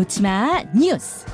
놓치마 뉴스.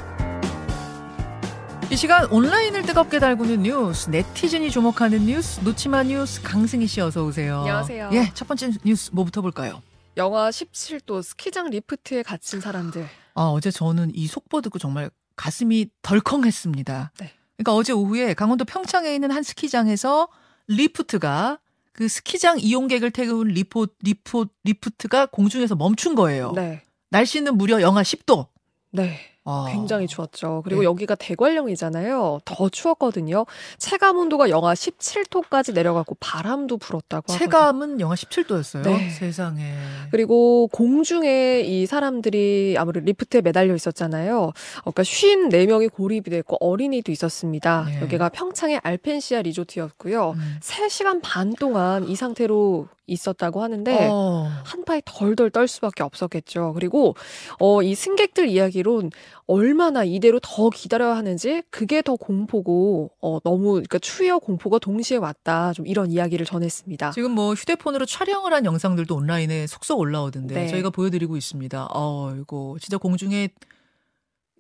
이 시간 온라인을 뜨겁게 달구는 뉴스, 네티즌이 주목하는 뉴스, 놓치마 뉴스 강승희 씨 어서 오세요. 안녕하세요. 예, 첫 번째 뉴스 뭐부터 볼까요? 영하 17도 스키장 리프트에 갇힌 사람들. 아, 어제 저는 이 속보 듣고 정말 가슴이 덜컹했습니다. 네. 그러니까 어제 오후에 강원도 평창에 있는 한 스키장에서 리프트가 그 스키장 이용객을 태운 리포 리포 리프트가 공중에서 멈춘 거예요. 네. 날씨는 무려 영하 10도. 네. 아. 굉장히 추웠죠. 그리고 네. 여기가 대관령이잖아요. 더 추웠거든요. 체감 온도가 영하 17도까지 내려가고 바람도 불었다고 하거든요. 체감은 영하 17도였어요. 네. 세상에. 그리고 공중에 이 사람들이 아무래도 리프트에 매달려 있었잖아요. 어, 그러니까 54명이 고립이 됐고 어린이도 있었습니다. 네. 여기가 평창의 알펜시아 리조트였고요. 음. 3시간 반 동안 이 상태로 있었다고 하는데 어. 한파에 덜덜 떨 수밖에 없었겠죠. 그리고 어, 이 승객들 이야기론 얼마나 이대로 더 기다려야 하는지 그게 더 공포고 어, 너무 그러니까 추위와 공포가 동시에 왔다. 좀 이런 이야기를 전했습니다. 지금 뭐 휴대폰으로 촬영을 한 영상들도 온라인에 속속 올라오던데 네. 저희가 보여드리고 있습니다. 어, 이거 진짜 공중에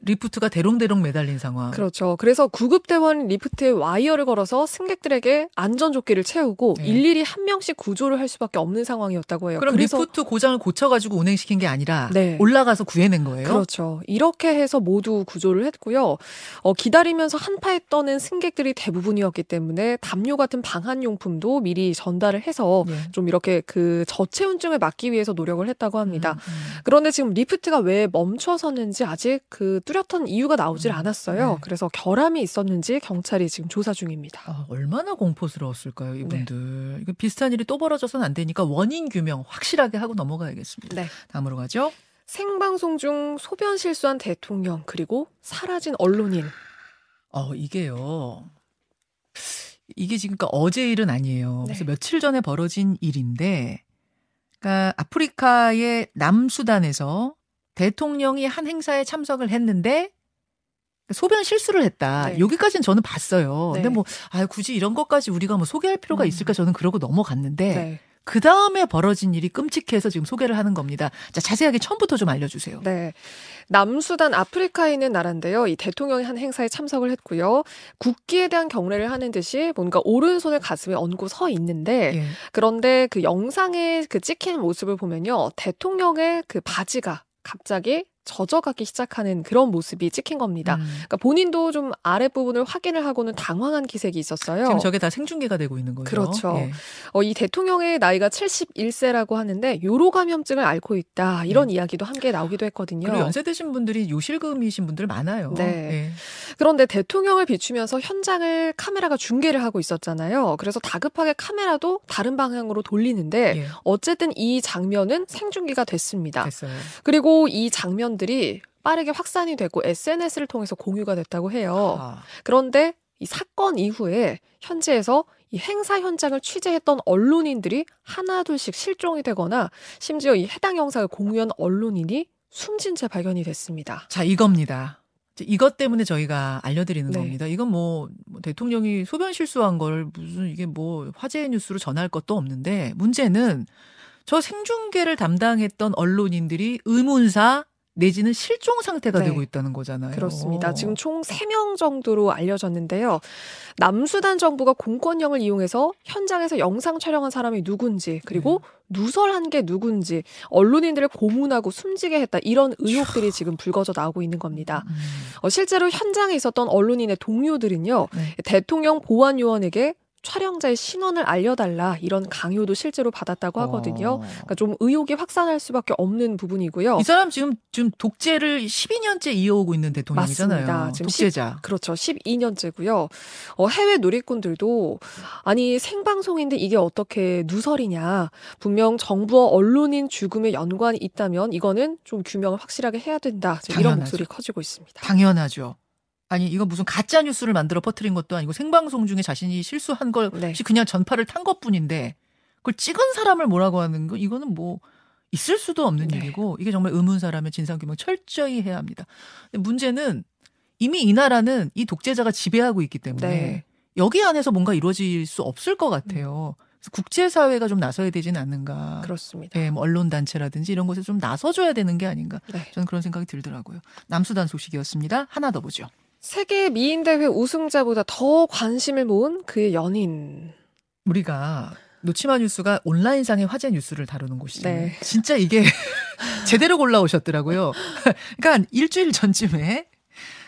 리프트가 대롱대롱 매달린 상황. 그렇죠. 그래서 구급대원 리프트에 와이어를 걸어서 승객들에게 안전조끼를 채우고 네. 일일이 한 명씩 구조를 할 수밖에 없는 상황이었다고 해요. 그럼 리프트 고장을 고쳐가지고 운행시킨 게 아니라 네. 올라가서 구해낸 거예요? 그렇죠. 이렇게 해서 모두 구조를 했고요. 어, 기다리면서 한파에 떠는 승객들이 대부분이었기 때문에 담요 같은 방한용품도 미리 전달을 해서 예. 좀 이렇게 그 저체온증을 막기 위해서 노력을 했다고 합니다. 음, 음. 그런데 지금 리프트가 왜 멈춰섰는지 아직 그 뚜렷 한 이유가 나오질 음, 않았어요. 네. 그래서 결함이 있었는지 경찰이 지금 조사 중입니다. 아, 얼마나 공포스러웠을까요, 네. 이분들. 이거 비슷한 일이 또 벌어져서는 안 되니까 원인 규명 확실하게 하고 넘어가야겠습니다. 네. 다음으로 가죠. 생방송 중 소변 실수한 대통령 그리고 사라진 언론인. 어, 이게요. 이게 지금 그러니까 어제 일은 아니에요. 그래서 네. 며칠 전에 벌어진 일인데, 그러니까 아프리카의 남수단에서 대통령이 한 행사에 참석을 했는데 소변 실수를 했다. 네. 여기까지는 저는 봤어요. 네. 근데 뭐, 아, 굳이 이런 것까지 우리가 뭐 소개할 필요가 음. 있을까 저는 그러고 넘어갔는데, 네. 그 다음에 벌어진 일이 끔찍해서 지금 소개를 하는 겁니다. 자, 자세하게 처음부터 좀 알려주세요. 네. 남수단 아프리카에 있는 나라인데요. 이 대통령이 한 행사에 참석을 했고요. 국기에 대한 경례를 하는 듯이 뭔가 오른손을 가슴에 얹고 서 있는데 예. 그런데 그 영상에 그 찍힌 모습을 보면요. 대통령의 그 바지가 갑자기 젖어가기 시작하는 그런 모습이 찍힌 겁니다. 음. 그러니까 본인도 좀 아랫부분을 확인을 하고는 당황한 기색이 있었어요. 지금 저게 다 생중계가 되고 있는 거죠. 그렇죠. 예. 어, 이 대통령의 나이가 71세라고 하는데 요로 감염증을 앓고 있다. 이런 이야기도 함께 나오기도 했거든요. 네. 그리고 연세 드신 분들이 요실금이신 분들 많아요. 네. 예. 그런데 대통령을 비추면서 현장을 카메라가 중계를 하고 있었잖아요. 그래서 다급하게 카메라도 다른 방향으로 돌리는데 예. 어쨌든 이 장면은 생중계가 됐습니다. 됐어요. 그리고 이 장면 들이 빠르게 확산이 되고 SNS를 통해서 공유가 됐다고 해요. 아, 그런데 이 사건 이후에 현지에서 이 행사 현장을 취재했던 언론인들이 하나둘씩 실종이 되거나 심지어 이 해당 영상을 공유한 언론인이 숨진 채 발견이 됐습니다. 자, 이겁니다. 이것 때문에 저희가 알려드리는 네. 겁니다. 이건 뭐, 뭐 대통령이 소변 실수한 걸 무슨 이게 뭐 화제의 뉴스로 전할 것도 없는데 문제는 저 생중계를 담당했던 언론인들이 의문사 내지는 실종 상태가 네. 되고 있다는 거잖아요. 그렇습니다. 지금 총 3명 정도로 알려졌는데요. 남수단 정부가 공권력을 이용해서 현장에서 영상 촬영한 사람이 누군지 그리고 누설한 게 누군지 언론인들을 고문하고 숨지게 했다 이런 의혹들이 지금 불거져 나오고 있는 겁니다. 음, 어, 실제로 현장에 있었던 언론인의 동료들은요. 네. 대통령 보안 요원에게 촬영자의 신원을 알려달라 이런 강요도 실제로 받았다고 하거든요. 어. 그러니까 좀 의혹이 확산할 수밖에 없는 부분이고요. 이 사람 지금 지금 독재를 12년째 이어오고 있는 대통령이잖아요. 맞습니다. 지금 독재자. 그렇죠. 12년째고요. 어, 해외 누리꾼들도 아니 생방송인데 이게 어떻게 누설이냐. 분명 정부와 언론인 죽음에 연관이 있다면 이거는 좀 규명을 확실하게 해야 된다. 이런. 목소리 커지고 있습니다. 당연하죠. 아니 이거 무슨 가짜 뉴스를 만들어 퍼뜨린 것도 아니고 생방송 중에 자신이 실수한 걸 네. 혹시 그냥 전파를 탄 것뿐인데 그걸 찍은 사람을 뭐라고 하는 거 이거는 뭐 있을 수도 없는 네. 일이고 이게 정말 의문사라면 진상 규명 철저히 해야 합니다. 문제는 이미 이 나라는 이 독재자가 지배하고 있기 때문에 네. 여기 안에서 뭔가 이루어질 수 없을 것 같아요. 국제사회가 좀 나서야 되지는 않는가. 그렇습니다. 예, 뭐 언론 단체라든지 이런 곳에 좀 나서줘야 되는 게 아닌가. 네. 저는 그런 생각이 들더라고요. 남수단 소식이었습니다. 하나 더 보죠. 세계 미인 대회 우승자보다 더 관심을 모은 그의 연인. 우리가 노치마 뉴스가 온라인상의 화제 뉴스를 다루는 곳이잖아요. 네. 진짜 이게 제대로 골라오셨더라고요. 그러니까 일주일 전쯤에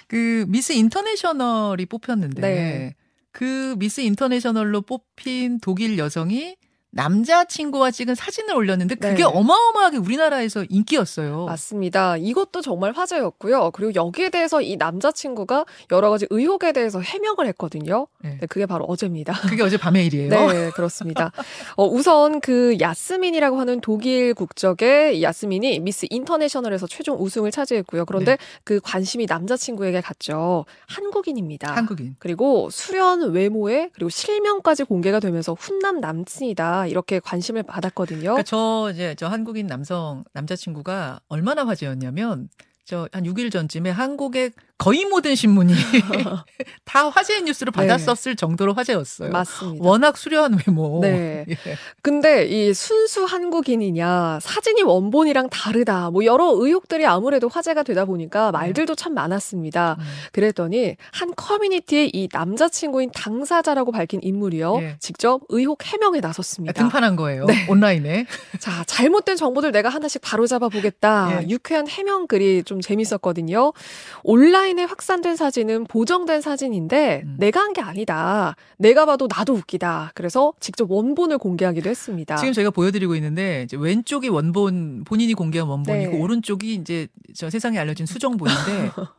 그 미스 인터내셔널이 뽑혔는데 네. 그 미스 인터내셔널로 뽑힌 독일 여성이 남자친구와 찍은 사진을 올렸는데 그게 네. 어마어마하게 우리나라에서 인기였어요. 맞습니다. 이것도 정말 화제였고요. 그리고 여기에 대해서 이 남자친구가 여러 가지 의혹에 대해서 해명을 했거든요. 네. 네, 그게 바로 어제입니다. 그게 어제 밤의 일이에요. 네, 그렇습니다. 어, 우선 그 야스민이라고 하는 독일 국적의 이 야스민이 미스 인터내셔널에서 최종 우승을 차지했고요. 그런데 네. 그 관심이 남자친구에게 갔죠. 한국인입니다. 한국인. 그리고 수련 외모에 그리고 실명까지 공개가 되면서 훈남 남친이다 이렇게 관심을 받았거든요. 그러니까 저 이제 저 한국인 남성 남자친구가 얼마나 화제였냐면 저 한 6일 전쯤에 한국의 거의 모든 신문이 다 화제의 뉴스를 네. 받았었을 정도로 화제였어요. 맞습니다. 워낙 수려한 외모. 네. 예. 근데 이 순수 한국인이냐 사진이 원본이랑 다르다 뭐 여러 의혹들이 아무래도 화제가 되다 보니까 말들도 참 많았습니다. 음. 그랬더니 한 커뮤니티의 이 남자친구인 당사자라고 밝힌 인물이요 예. 직접 의혹 해명에 나섰습니다. 등판한 거예요. 네. 온라인에. 자, 잘못된 정보들 내가 하나씩 바로잡아 보겠다. 예. 유쾌한 해명 글이 좀 재밌었거든요. 온라인 에 확산된 사진은 보정된 사진인데 음. 내가 한 게 아니다. 내가 봐도 나도 웃기다. 그래서 직접 원본을 공개하기도 했습니다. 지금 저희가 보여드리고 있는데 이제 왼쪽이 원본 본인이 공개한 원본이고 네. 오른쪽이 이제 저 세상에 알려진 수정본인데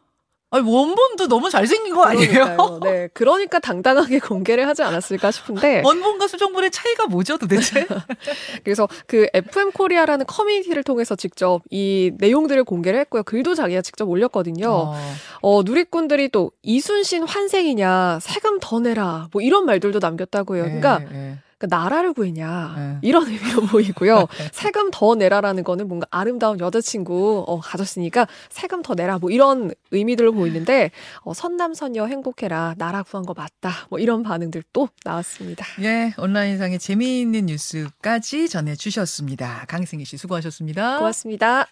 아니 원본도 너무 잘생긴 거 아니에요? 그러니까요. 네. 그러니까 당당하게 공개를 하지 않았을까 싶은데 원본과 수정본의 차이가 뭐죠 도대체? 그래서 그 FM 코리아라는 커뮤니티를 통해서 직접 이 내용들을 공개를 했고요. 글도 자기가 직접 올렸거든요. 어. 어, 누리꾼들이 또 이순신 환생이냐, 세금 더 내라, 뭐 이런 말들도 남겼다고요. 그러니까 예, 예. 그 나라를 구했냐 네. 이런 의미로 보이고요. 세금 더 내라라는 거는 뭔가 아름다운 여자친구 어, 가졌으니까 세금 더 내라 뭐 이런 의미들로 보이는데 어, 선남선녀 행복해라 나라 구한 거 맞다 뭐 이런 반응들 또 나왔습니다. 예, 온라인상의 재미있는 뉴스까지 전해주셨습니다. 강승희 씨 수고하셨습니다. 고맙습니다.